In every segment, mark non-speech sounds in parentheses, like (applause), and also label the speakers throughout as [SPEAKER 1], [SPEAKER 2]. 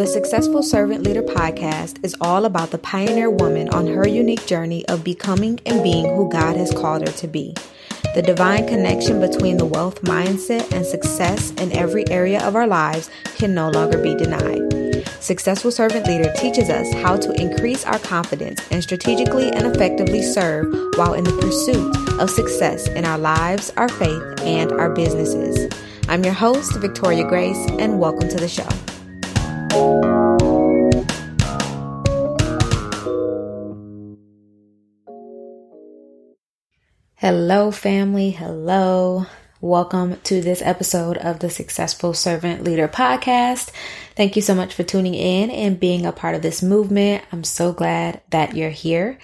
[SPEAKER 1] The Successful Servant Leader podcast is all about the pioneer woman on her unique journey of becoming and being who God has called her to be. The divine connection between the wealth mindset and success in every area of our lives can no longer be denied. Successful Servant Leader teaches us how to increase our confidence and strategically and effectively serve while in the pursuit of success in our lives, our faith, and our businesses. I'm your host, Victoria Grace, and welcome to the show. Hello, family. Hello. Welcome to this episode of the Successful Servant Leader podcast. Thank you so much for tuning in and being a part of this movement. I'm so glad that you're here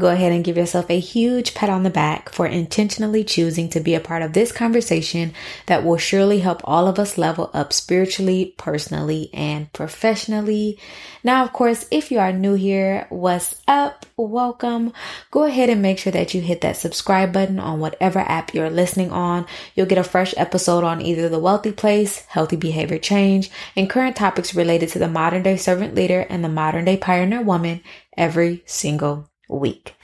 [SPEAKER 1] go ahead and give yourself a huge pat on the back for intentionally choosing to be a part of this conversation that will surely help all of us level up spiritually, personally, and professionally. Now, of course, if you are new here, what's up? Welcome. Go ahead and make sure that you hit that subscribe button on whatever app you're listening on. You'll get a fresh episode on either the wealthy place, healthy behavior change, and current topics related to the modern day servant leader and the modern day pioneer woman every single week.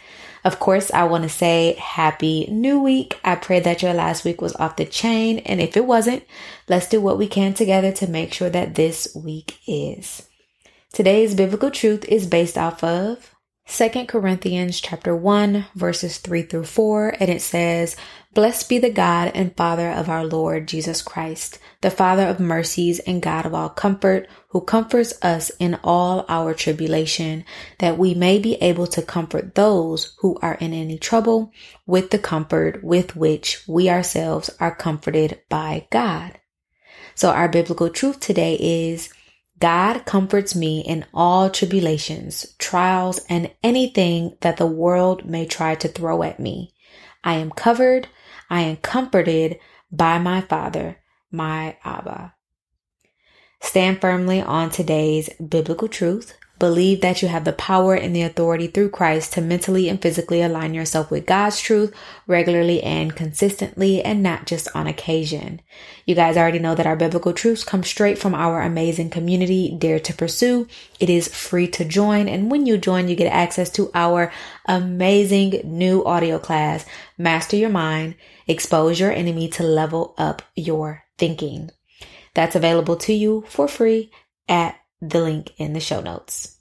[SPEAKER 1] Of course, I want to say happy new week. I pray that your last week was off the chain. And if it wasn't, let's do what we can together to make sure that this week is. Today's biblical truth is based off of 2 Corinthians chapter 1 verses 3 through 4 and it says, Blessed be the God and Father of our Lord Jesus Christ, the Father of mercies and God of all comfort, who comforts us in all our tribulation, that we may be able to comfort those who are in any trouble with the comfort with which we ourselves are comforted by God. So our biblical truth today is God comforts me in all tribulations, trials, and anything that the world may try to throw at me. I am covered, I am comforted by my Father, my Abba. Stand firmly on today's biblical truth, Believe that you have the power and the authority through Christ to mentally and physically align yourself with God's truth regularly and consistently and not just on occasion. You guys already know that our biblical truths come straight from our amazing community, Dare to Pursue. It is free to join. And when you join, you get access to our amazing new audio class, Master Your Mind, Expose Your Enemy to Level Up Your Thinking. That's available to you for free at the link in the show notes.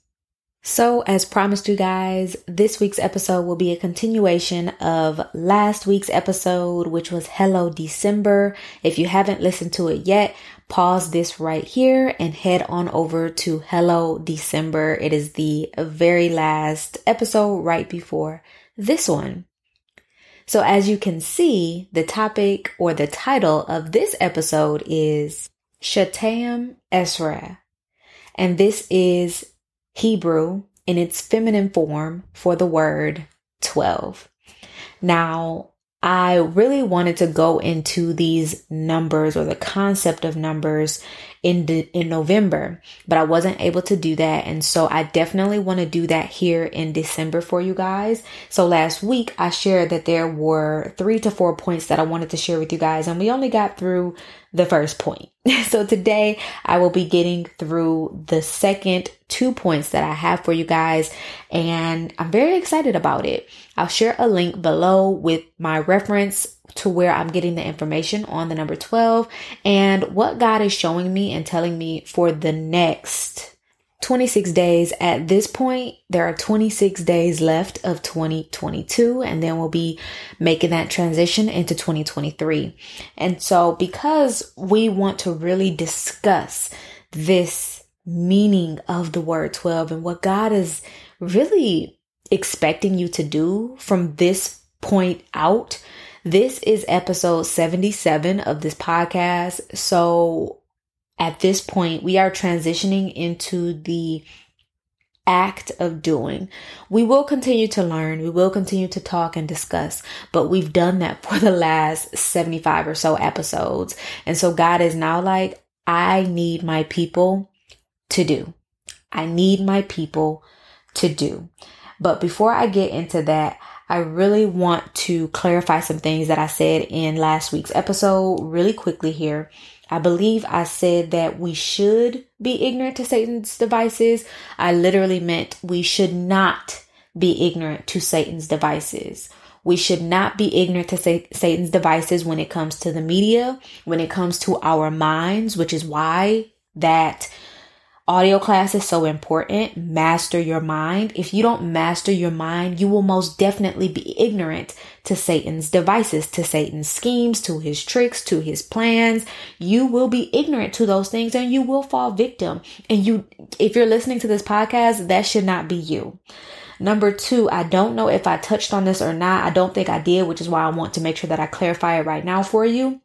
[SPEAKER 1] So, as promised you guys, this week's episode will be a continuation of last week's episode, which was Hello December. If you haven't listened to it yet, pause this right here and head on over to Hello December. It is the very last episode right before this one. So, as you can see, the topic or the title of this episode is Shatam Esra and this is Hebrew in its feminine form for the word 12. Now, I really wanted to go into these numbers or the concept of numbers in de- in November, but I wasn't able to do that and so I definitely want to do that here in December for you guys. So last week I shared that there were 3 to 4 points that I wanted to share with you guys and we only got through the first point. (laughs) So today I will be getting through the second two points that I have for you guys and I'm very excited about it. I'll share a link below with my reference to where I'm getting the information on the number 12 and what God is showing me and telling me for the next 26 days. At this point, there are 26 days left of 2022, and then we'll be making that transition into 2023. And so, because we want to really discuss this meaning of the word 12 and what God is really expecting you to do from this point out, this is episode 77 of this podcast. So at this point, we are transitioning into the act of doing. We will continue to learn, we will continue to talk and discuss, but we've done that for the last 75 or so episodes. And so God is now like, I need my people to do. I need my people to do. But before I get into that, I really want to clarify some things that I said in last week's episode really quickly here. I believe I said that we should be ignorant to Satan's devices. I literally meant we should not be ignorant to Satan's devices. We should not be ignorant to Satan's devices when it comes to the media, when it comes to our minds, which is why that audio class is so important. Master your mind. If you don't master your mind, you will most definitely be ignorant to Satan's devices, to Satan's schemes, to his tricks, to his plans. You will be ignorant to those things and you will fall victim. And you, if you're listening to this podcast, that should not be you. Number two, I don't know if I touched on this or not. I don't think I did, which is why I want to make sure that I clarify it right now for you.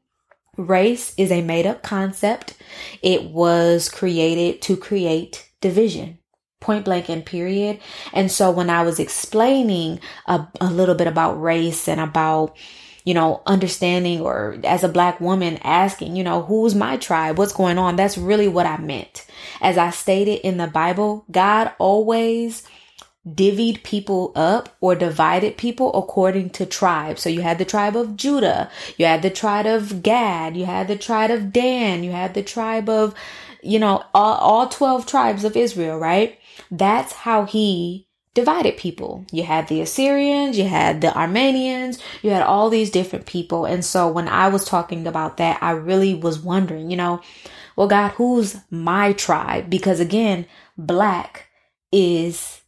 [SPEAKER 1] Race is a made up concept. It was created to create division point blank and period. And so when I was explaining a, a, little bit about race and about, you know, understanding or as a black woman asking, you know, who's my tribe? What's going on? That's really what I meant. As I stated in the Bible, God always divvied people up or divided people according to tribe. So you had the tribe of Judah, you had the tribe of Gad, you had the tribe of Dan, you had the tribe of, you know, all, all 12 tribes of Israel, right? That's how he divided people. You had the Assyrians, you had the Armenians, you had all these different people. And so when I was talking about that, I really was wondering, you know, well, God, who's my tribe? Because again, black is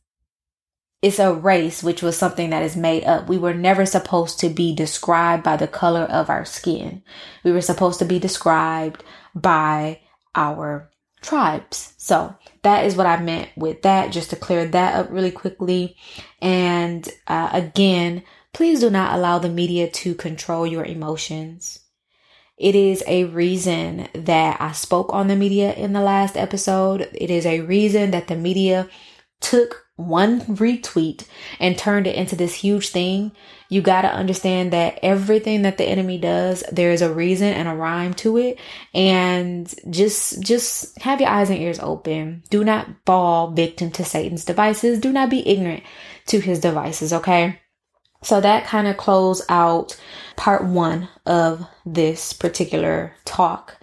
[SPEAKER 1] it's a race, which was something that is made up. We were never supposed to be described by the color of our skin. We were supposed to be described by our tribes. So that is what I meant with that, just to clear that up really quickly. And uh, again, please do not allow the media to control your emotions. It is a reason that I spoke on the media in the last episode. It is a reason that the media took one retweet and turned it into this huge thing, you got to understand that everything that the enemy does, there is a reason and a rhyme to it. And just, just have your eyes and ears open. Do not fall victim to Satan's devices. Do not be ignorant to his devices. Okay. So that kind of close out part one of this particular talk.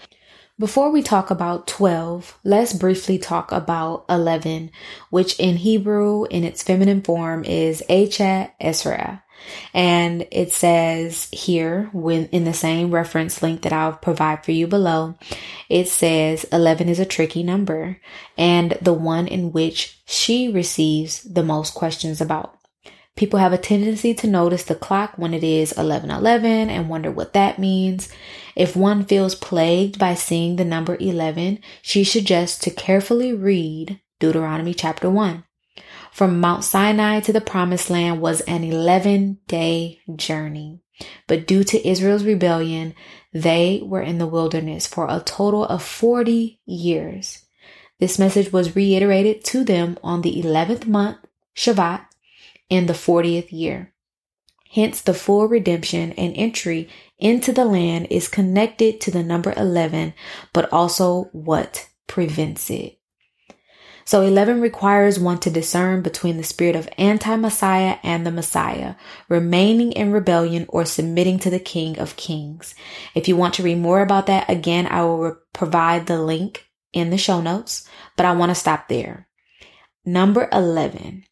[SPEAKER 1] Before we talk about 12, let's briefly talk about 11, which in Hebrew in its feminine form is Echet Esra. And it says here when in the same reference link that I'll provide for you below, it says 11 is a tricky number and the one in which she receives the most questions about. People have a tendency to notice the clock when it is 1111 and wonder what that means. If one feels plagued by seeing the number 11, she suggests to carefully read Deuteronomy chapter 1. From Mount Sinai to the promised land was an 11 day journey. But due to Israel's rebellion, they were in the wilderness for a total of 40 years. This message was reiterated to them on the 11th month, Shevat, in the 40th year. Hence, the full redemption and entry into the land is connected to the number 11, but also what prevents it. So 11 requires one to discern between the spirit of anti-Messiah and the Messiah, remaining in rebellion or submitting to the King of Kings. If you want to read more about that, again, I will re- provide the link in the show notes, but I want to stop there. Number 11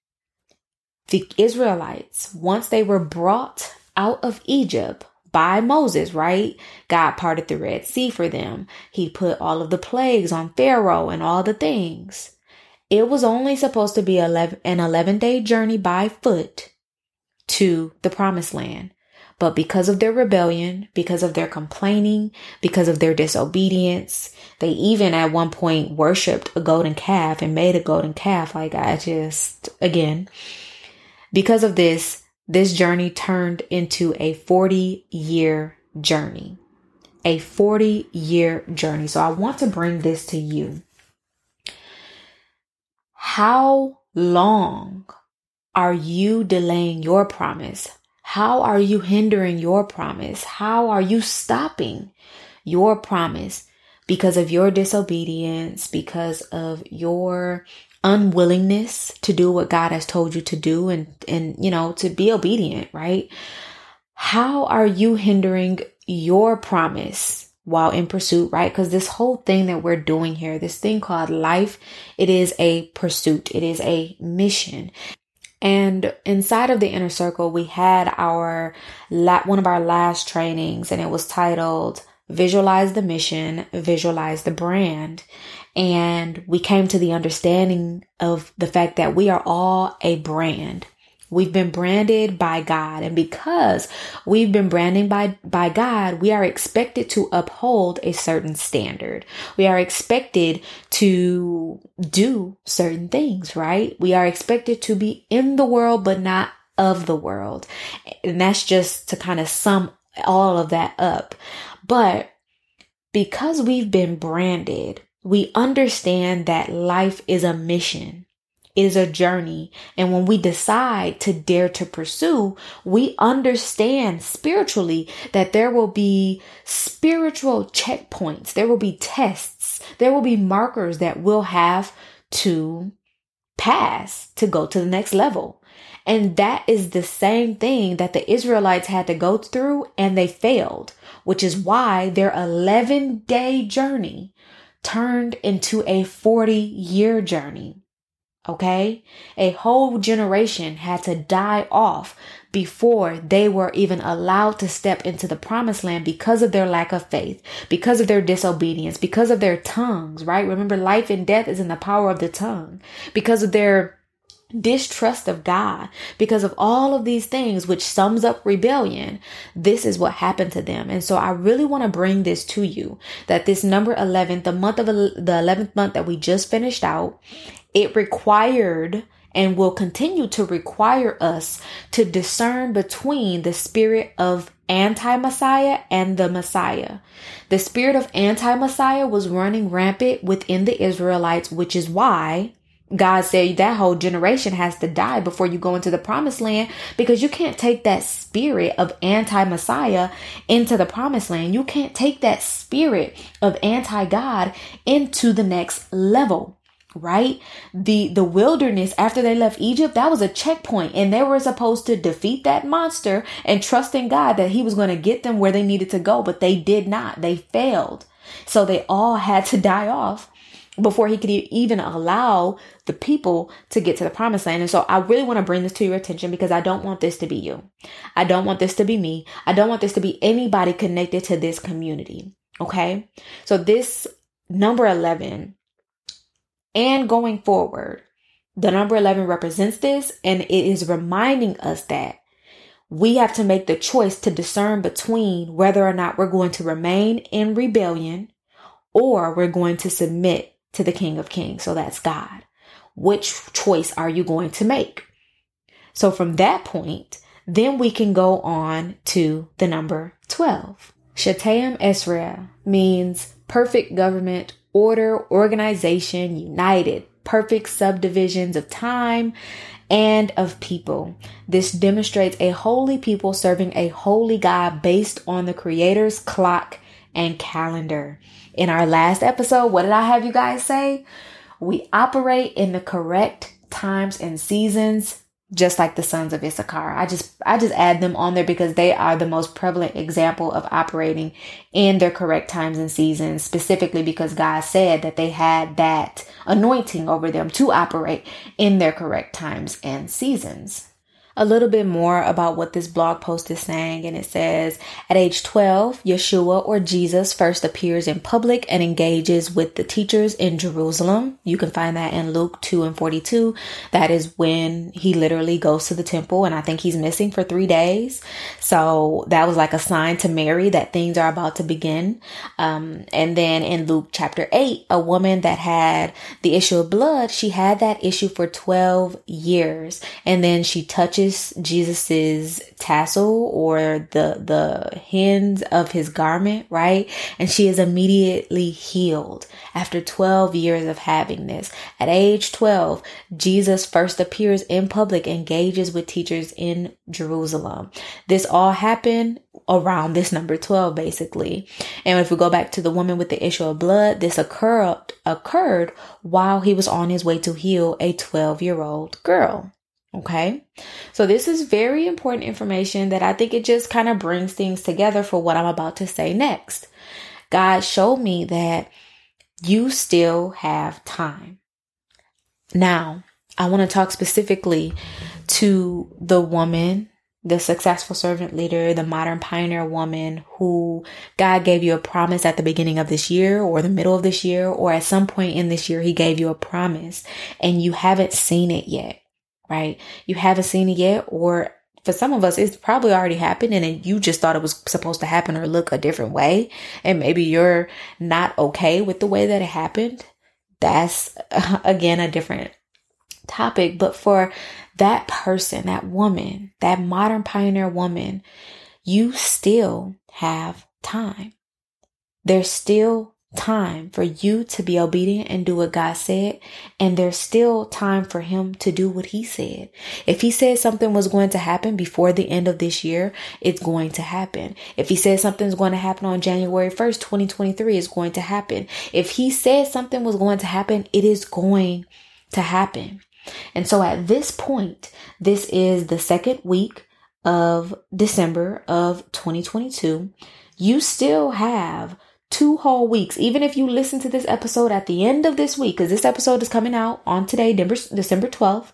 [SPEAKER 1] the Israelites, once they were brought out of Egypt by Moses, right? God parted the Red Sea for them. He put all of the plagues on Pharaoh and all the things. It was only supposed to be 11, an 11 day journey by foot to the promised land. But because of their rebellion, because of their complaining, because of their disobedience, they even at one point worshiped a golden calf and made a golden calf. Like I just, again, because of this, this journey turned into a 40 year journey. A 40 year journey. So I want to bring this to you. How long are you delaying your promise? How are you hindering your promise? How are you stopping your promise because of your disobedience, because of your unwillingness to do what God has told you to do and, and, you know, to be obedient, right? How are you hindering your promise while in pursuit, right? Because this whole thing that we're doing here, this thing called life, it is a pursuit. It is a mission. And inside of the inner circle, we had our one of our last trainings and it was titled visualize the mission, visualize the brand. And we came to the understanding of the fact that we are all a brand. We've been branded by God. And because we've been branded by, by God, we are expected to uphold a certain standard. We are expected to do certain things, right? We are expected to be in the world, but not of the world. And that's just to kind of sum all of that up. But because we've been branded, we understand that life is a mission. Is a journey. And when we decide to dare to pursue, we understand spiritually that there will be spiritual checkpoints. There will be tests. There will be markers that we'll have to pass to go to the next level. And that is the same thing that the Israelites had to go through and they failed which is why their 11 day journey turned into a 40 year journey. Okay. A whole generation had to die off before they were even allowed to step into the promised land because of their lack of faith, because of their disobedience, because of their tongues, right? Remember, life and death is in the power of the tongue, because of their distrust of God because of all of these things, which sums up rebellion. This is what happened to them. And so I really want to bring this to you that this number 11, the month of the 11th month that we just finished out, it required and will continue to require us to discern between the spirit of anti-Messiah and the Messiah. The spirit of anti-Messiah was running rampant within the Israelites, which is why God said that whole generation has to die before you go into the promised land because you can't take that spirit of anti Messiah into the promised land. You can't take that spirit of anti God into the next level right? The the wilderness after they left egypt that was a checkpoint and they were supposed to defeat that monster and trust in god that he was going to get them where they needed to go but they did not. They failed. So they all had to (laughs) die off before he could even allow the people to get to the promised land. And so I really want to bring this to your attention because I don't want this to be you. I don't want this to be me. I don't want this to be anybody connected to this community. Okay. So this number 11 and going forward, the number 11 represents this and it is reminding us that we have to make the choice to discern between whether or not we're going to remain in rebellion or we're going to submit to the King of Kings. So that's God. Which choice are you going to make? So from that point, then we can go on to the number 12. Shatayim Esra means perfect government, order, organization, united, perfect subdivisions of time and of people. This demonstrates a holy people serving a holy God based on the Creator's clock and calendar. In our last episode, what did I have you guys say? We operate in the correct times and seasons just like the sons of Issachar. I just I just add them on there because they are the most prevalent example of operating in their correct times and seasons, specifically because God said that they had that anointing over them to operate in their correct times and seasons a little bit more about what this blog post is saying. And it says, at age 12, Yeshua or Jesus first appears in public and engages with the teachers in Jerusalem. You can find that in Luke 2 and 42. That is when he literally goes to the temple and I think he's missing for three days. So that was like a sign to Mary that things are about to begin. Um, and then in Luke chapter 8, a woman that had the issue of blood, she had that issue for 12 years. And then she touches Jesus's tassel or the the hems of his garment, right? And she is immediately healed after 12 years of having this. At age 12, Jesus first appears in public, engages with teachers in Jerusalem. This all happened around this number 12 basically. And if we go back to the woman with the issue of blood, this occurred occurred while he was on his way to heal a 12 year old girl. Okay. So this is very important information that I think it just kind of brings things together for what I'm about to say next. God showed me that you still have time. Now, I want to talk specifically to the woman, the successful servant leader, the modern pioneer woman who God gave you a promise at the beginning of this year or the middle of this year or at some point in this year, he gave you a promise and you haven't seen it yet, right? You haven't seen it yet or for some of us, it's probably already happened and you just thought it was supposed to happen or look a different way. And maybe you're not okay with the way that it happened. That's (laughs) again a different topic. But for that person, that woman, that modern pioneer woman, you still have time. There's still time for you to be obedient and do what God said. And there's still time for him to do what he said. If he said something was going to happen before the end of this year, it's going to happen. If he said something's going to happen on January 1st, 2023, it's going to happen. If he said something was going to happen, it is going to happen. And so at this point, this is the second week of December of 2022. You still have two whole weeks. Even if you listen to this episode at the end of this week, because this episode is coming out on today, December 12th.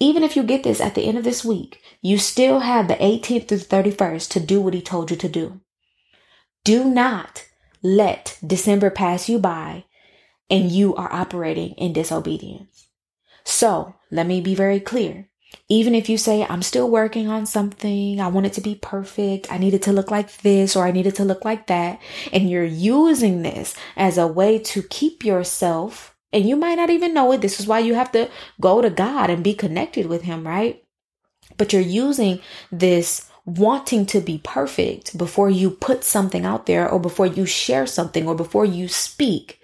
[SPEAKER 1] Even if you get this at the end of this week, you still have the 18th through the 31st to do what he told you to do. Do not let December pass you by and you are operating in disobedience. So let me be very clear. Even if you say, I'm still working on something, I want it to be perfect, I need it to look like this or I need it to look like that, and you're using this as a way to keep yourself, and you might not even know it. This is why you have to go to God and be connected with Him, right? But you're using this wanting to be perfect before you put something out there or before you share something or before you speak.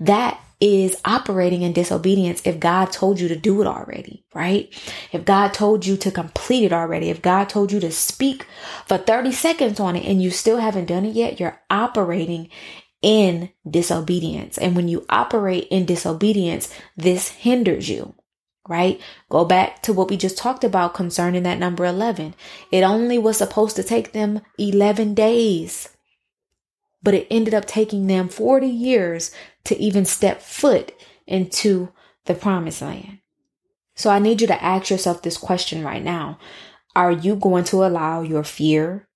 [SPEAKER 1] That is operating in disobedience if God told you to do it already, right? If God told you to complete it already, if God told you to speak for 30 seconds on it and you still haven't done it yet, you're operating in disobedience. And when you operate in disobedience, this hinders you, right? Go back to what we just talked about concerning that number 11. It only was supposed to take them 11 days but it ended up taking them 40 years to even step foot into the promised land. So I need you to ask yourself this question right now. Are you going to allow your fear,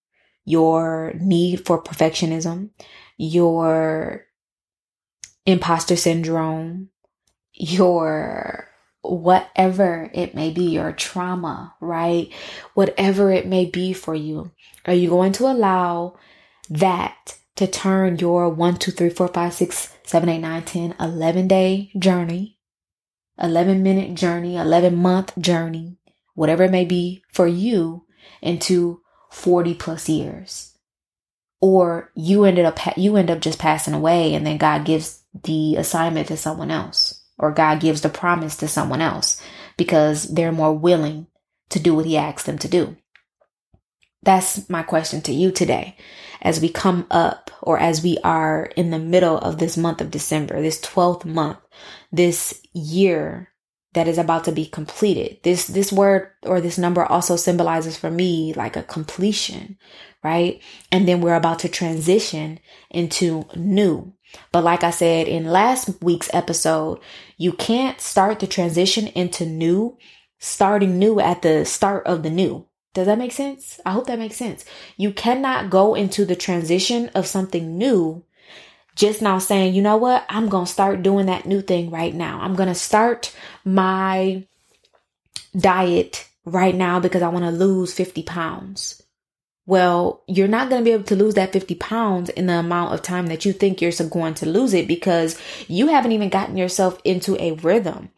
[SPEAKER 1] your need for perfectionism, your imposter syndrome, your whatever it may be, your trauma, right? Whatever it may be for you, are you going to allow that to turn your 1, 2, 3, 4, 5, 6, 7, 8, 9, 10, 11 day journey, 11 minute journey, 11 month journey, whatever it may be for you into 40 plus years. Or you ended up, you end up just passing away and then God gives the assignment to someone else or God gives the promise to someone else because they're more willing to do what he asks them to do. That's my question to you today as we come up or as we are in the middle of this month of December, this 12th month, this year that is about to be completed. This, this word or this number also symbolizes for me like a completion, right? And then we're about to transition into new. But like I said in last week's episode, you can't start the transition into new starting new at the start of the new. Does that make sense? I hope that makes sense. You cannot go into the transition of something new just now saying, you know what? I'm going to start doing that new thing right now. I'm going to start my diet right now because I want to lose 50 pounds. Well, you're not going to be able to lose that 50 pounds in the amount of time that you think you're going to lose it because you haven't even gotten yourself into a rhythm.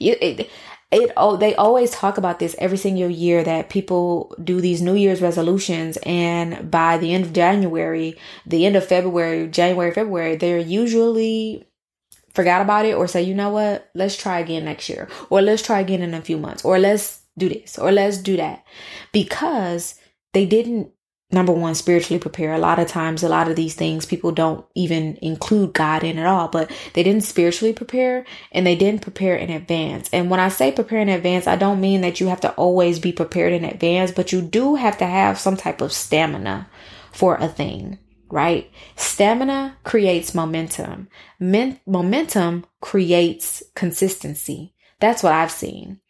[SPEAKER 1] You, it, it oh they always talk about this every single year that people do these new year's resolutions and by the end of january the end of february january february they're usually forgot about it or say you know what? Let's try again next year or let's try again in a few months or let's do this or let's do that. Because they didn't number one, spiritually prepare. A lot of times, a lot of these things people don't even include God in at all, but they didn't spiritually prepare and they didn't prepare in advance. And when I say prepare in advance, I don't mean that you have to always be prepared in advance, but you do have to have some type of stamina for a thing. right? Stamina creates momentum. Men- momentum creates consistency. That's what I've seen.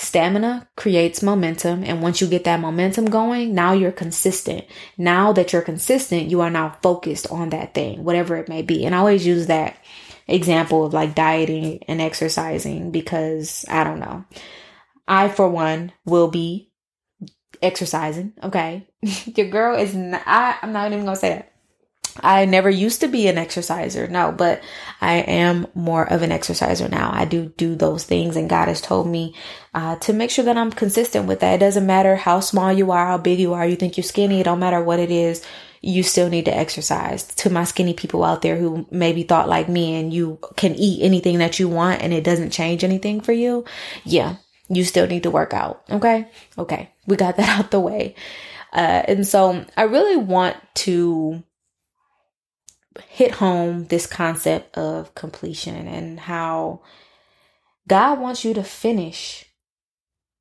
[SPEAKER 1] Stamina creates momentum. And once you get that momentum going, now you're consistent. Now that you're consistent, you are now focused on that thing, whatever it may be. And I always use that example of like dieting and exercising because I don't know. I, for one, will be exercising. Okay. (laughs) Your girl is not, I, I'm not even to say that. I never used to be an exerciser, no, but I am more of an exerciser now. I do do those things, and God has told me uh, to make sure that I'm consistent with that. It doesn't matter how small you are, how big you are, you think you're skinny, it don't matter what it is, you still need to exercise. To my skinny people out there who maybe thought like me and you can eat anything that you want and it doesn't change anything for you, yeah, you still need to work out. Okay. Okay. We got (laughs) that out the way. Uh, and so I really want to hit home this concept of completion and how God wants you to finish.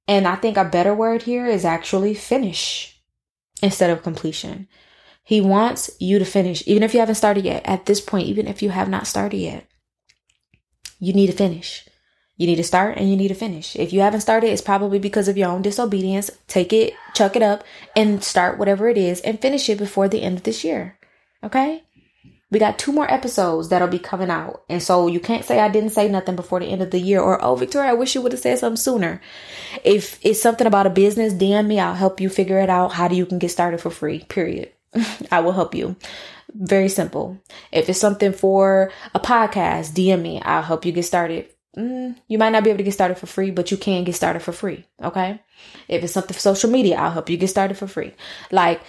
[SPEAKER 1] And I think a better word here is actually finish instead of completion. He wants you to finish, even if you haven't started yet. At this point, even if you have not started yet, you need to finish. You need to start and you need to finish. If you haven't started, it's probably because of your own disobedience. Take it, chuck it up, and start whatever it is and finish it before the end of this year. Okay? We got two more episodes that'll be coming out. And so you can't say I didn't say nothing before the end of the year or, oh, Victoria, I wish you would have said something sooner. If it's something about a business, DM me. I'll help you figure it out. How do you can get started for free, period. (laughs) I will help you. Very simple. If it's something for a podcast, DM me. I'll help you get started. Mm, you might not be able to get started for free, but you can get started for free. Okay. If it's something for social media, I'll help you get started for free. Like,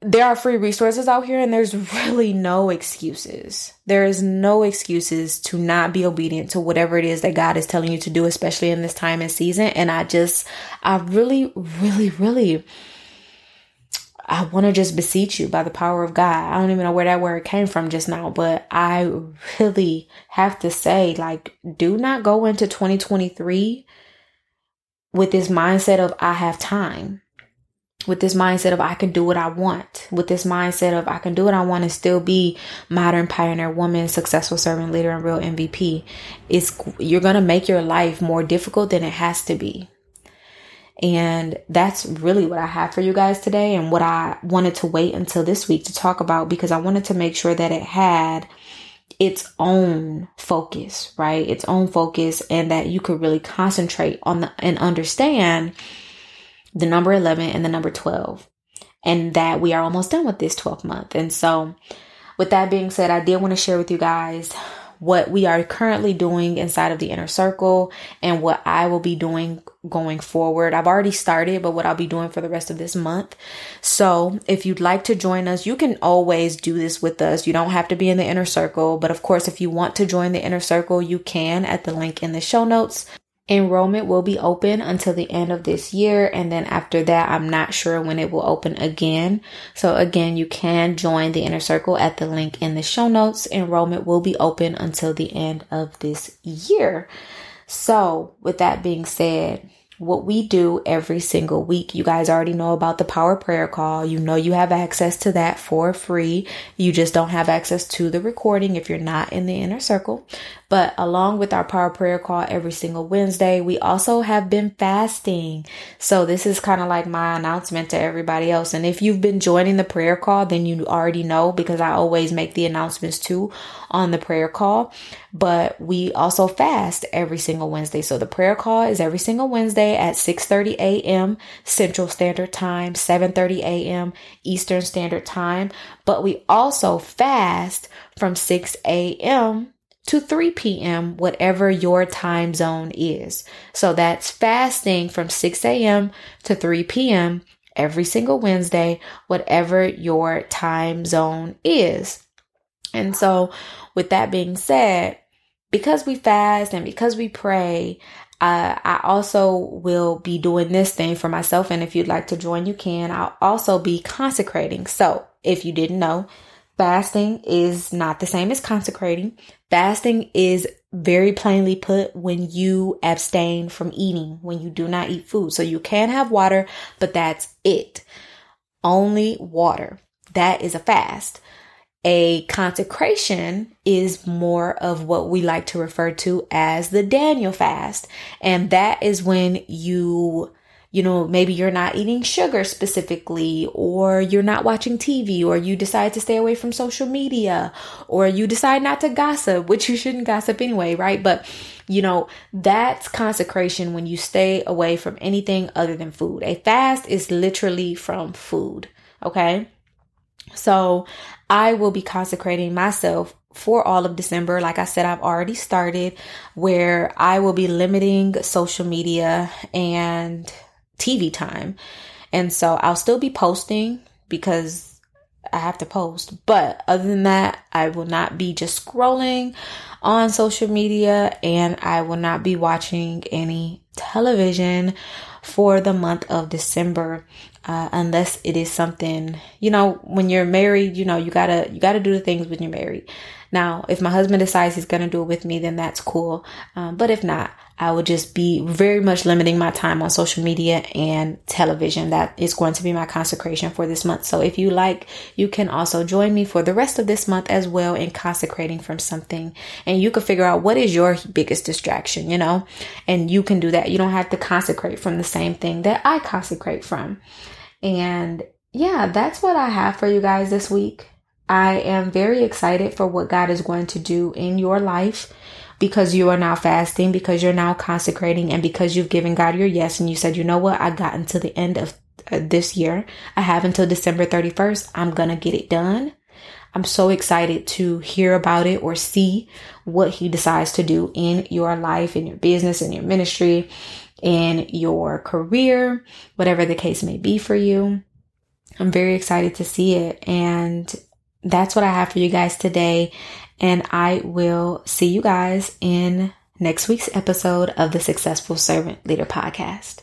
[SPEAKER 1] there are free resources out here and there's really no excuses. There is no excuses to not be obedient to whatever it is that God is telling you to do, especially in this time and season. And I just, I really, really, really, I want to just beseech you by the power of God. I don't even know where that word came from just now, but I really have to say, like, do not go into 2023 with this mindset of I have time with this mindset of I can do what I want, with this mindset of I can do what I want and still be modern pioneer woman, successful servant leader, and real MVP, it's you're gonna make your life more difficult than it has to be. And that's really what I have for you guys today and what I wanted to wait until this week to talk about because I wanted to make sure that it had its own focus, right? Its own focus and that you could really concentrate on the and understand the number 11 and the number 12 and that we are almost done with this 12th month. And so with that being said, I did want to share with you guys what we are currently doing inside of the inner circle and what I will be doing going forward. I've already started, but what I'll be doing for the rest of this month. So if you'd like to join us, you can always do this with us. You don't have to be in the inner circle, but of course, if you want to join the inner circle, you can at the link in the show notes. Enrollment will be open until the end of this year. And then after that, I'm not sure when it will open again. So again, you can join the inner circle at the link in the show notes. Enrollment will be open until the end of this year. So with that being said, what we do every single week. You guys already know about the power prayer call. You know you have access to that for free. You just don't have access to the recording if you're not in the inner circle. But along with our power prayer call every single Wednesday, we also have been fasting. So this is kind of like my announcement to everybody else. And if you've been joining the prayer call, then you already know because I always make the announcements too on the prayer call. But we also fast every single Wednesday. So the prayer call is every single Wednesday at 6:30 a.m. Central Standard Time, 7:30 a.m. Eastern Standard Time. But we also fast from 6 a.m to 3 p.m., whatever your time zone is. So that's fasting from 6 a.m. to 3 p.m. every single Wednesday, whatever your time zone is. And so, with that being said, because we fast and because we pray, uh, I also will be doing this thing for myself. And if you'd like to join, you can. I'll also be consecrating. So, if you didn't know, fasting is not the same as consecrating. Fasting is very plainly put when you abstain from eating, when you do not eat food. So you can have water, but that's it. Only water. that is a fast. A consecration is more of what we like to refer to as the Daniel fast. And that is when you you know, maybe you're not eating sugar specifically, or you're not watching TV, or you decide to stay away from social media, or you decide not to gossip, which you shouldn't gossip anyway, right? But, you know, that's consecration when you stay away from anything other than food. A fast is literally from food, okay? So I will be consecrating myself for all of December. Like I said, I've already started where I will be limiting social media and TV time. And so I'll still be posting because I have to post. But other than that, I will not be just scrolling on social media and I will not be watching any television for the month of December. Uh, unless it is something, you know, when you're married, you know, you gotta, you gotta do the things when you're married. Now, if my husband decides he's gonna do it with me, then that's cool. Um, but if not, I would just be very much limiting my time on social media and television. That is going to be my consecration for this month. So if you like, you can also join me for the rest of this month as well in consecrating from something. And you can figure out what is your biggest distraction, you know, and you can do that. You don't have to consecrate from the same thing that I consecrate from. And yeah, that's what I have for you guys this week. I am very excited for what God is going to do in your life because you are now fasting, because you're now consecrating, and because you've given God your yes and you said, you know what, I got until the end of uh, this year. I have until December 31st. I'm going to get it done. I'm so excited to hear about it or see what he decides to do in your life, in your business, in your ministry, in your career, whatever the case may be for you. I'm very excited to see it. And that's what I have for you guys today. And I will see you guys in next week's episode of the Successful Servant Leader Podcast.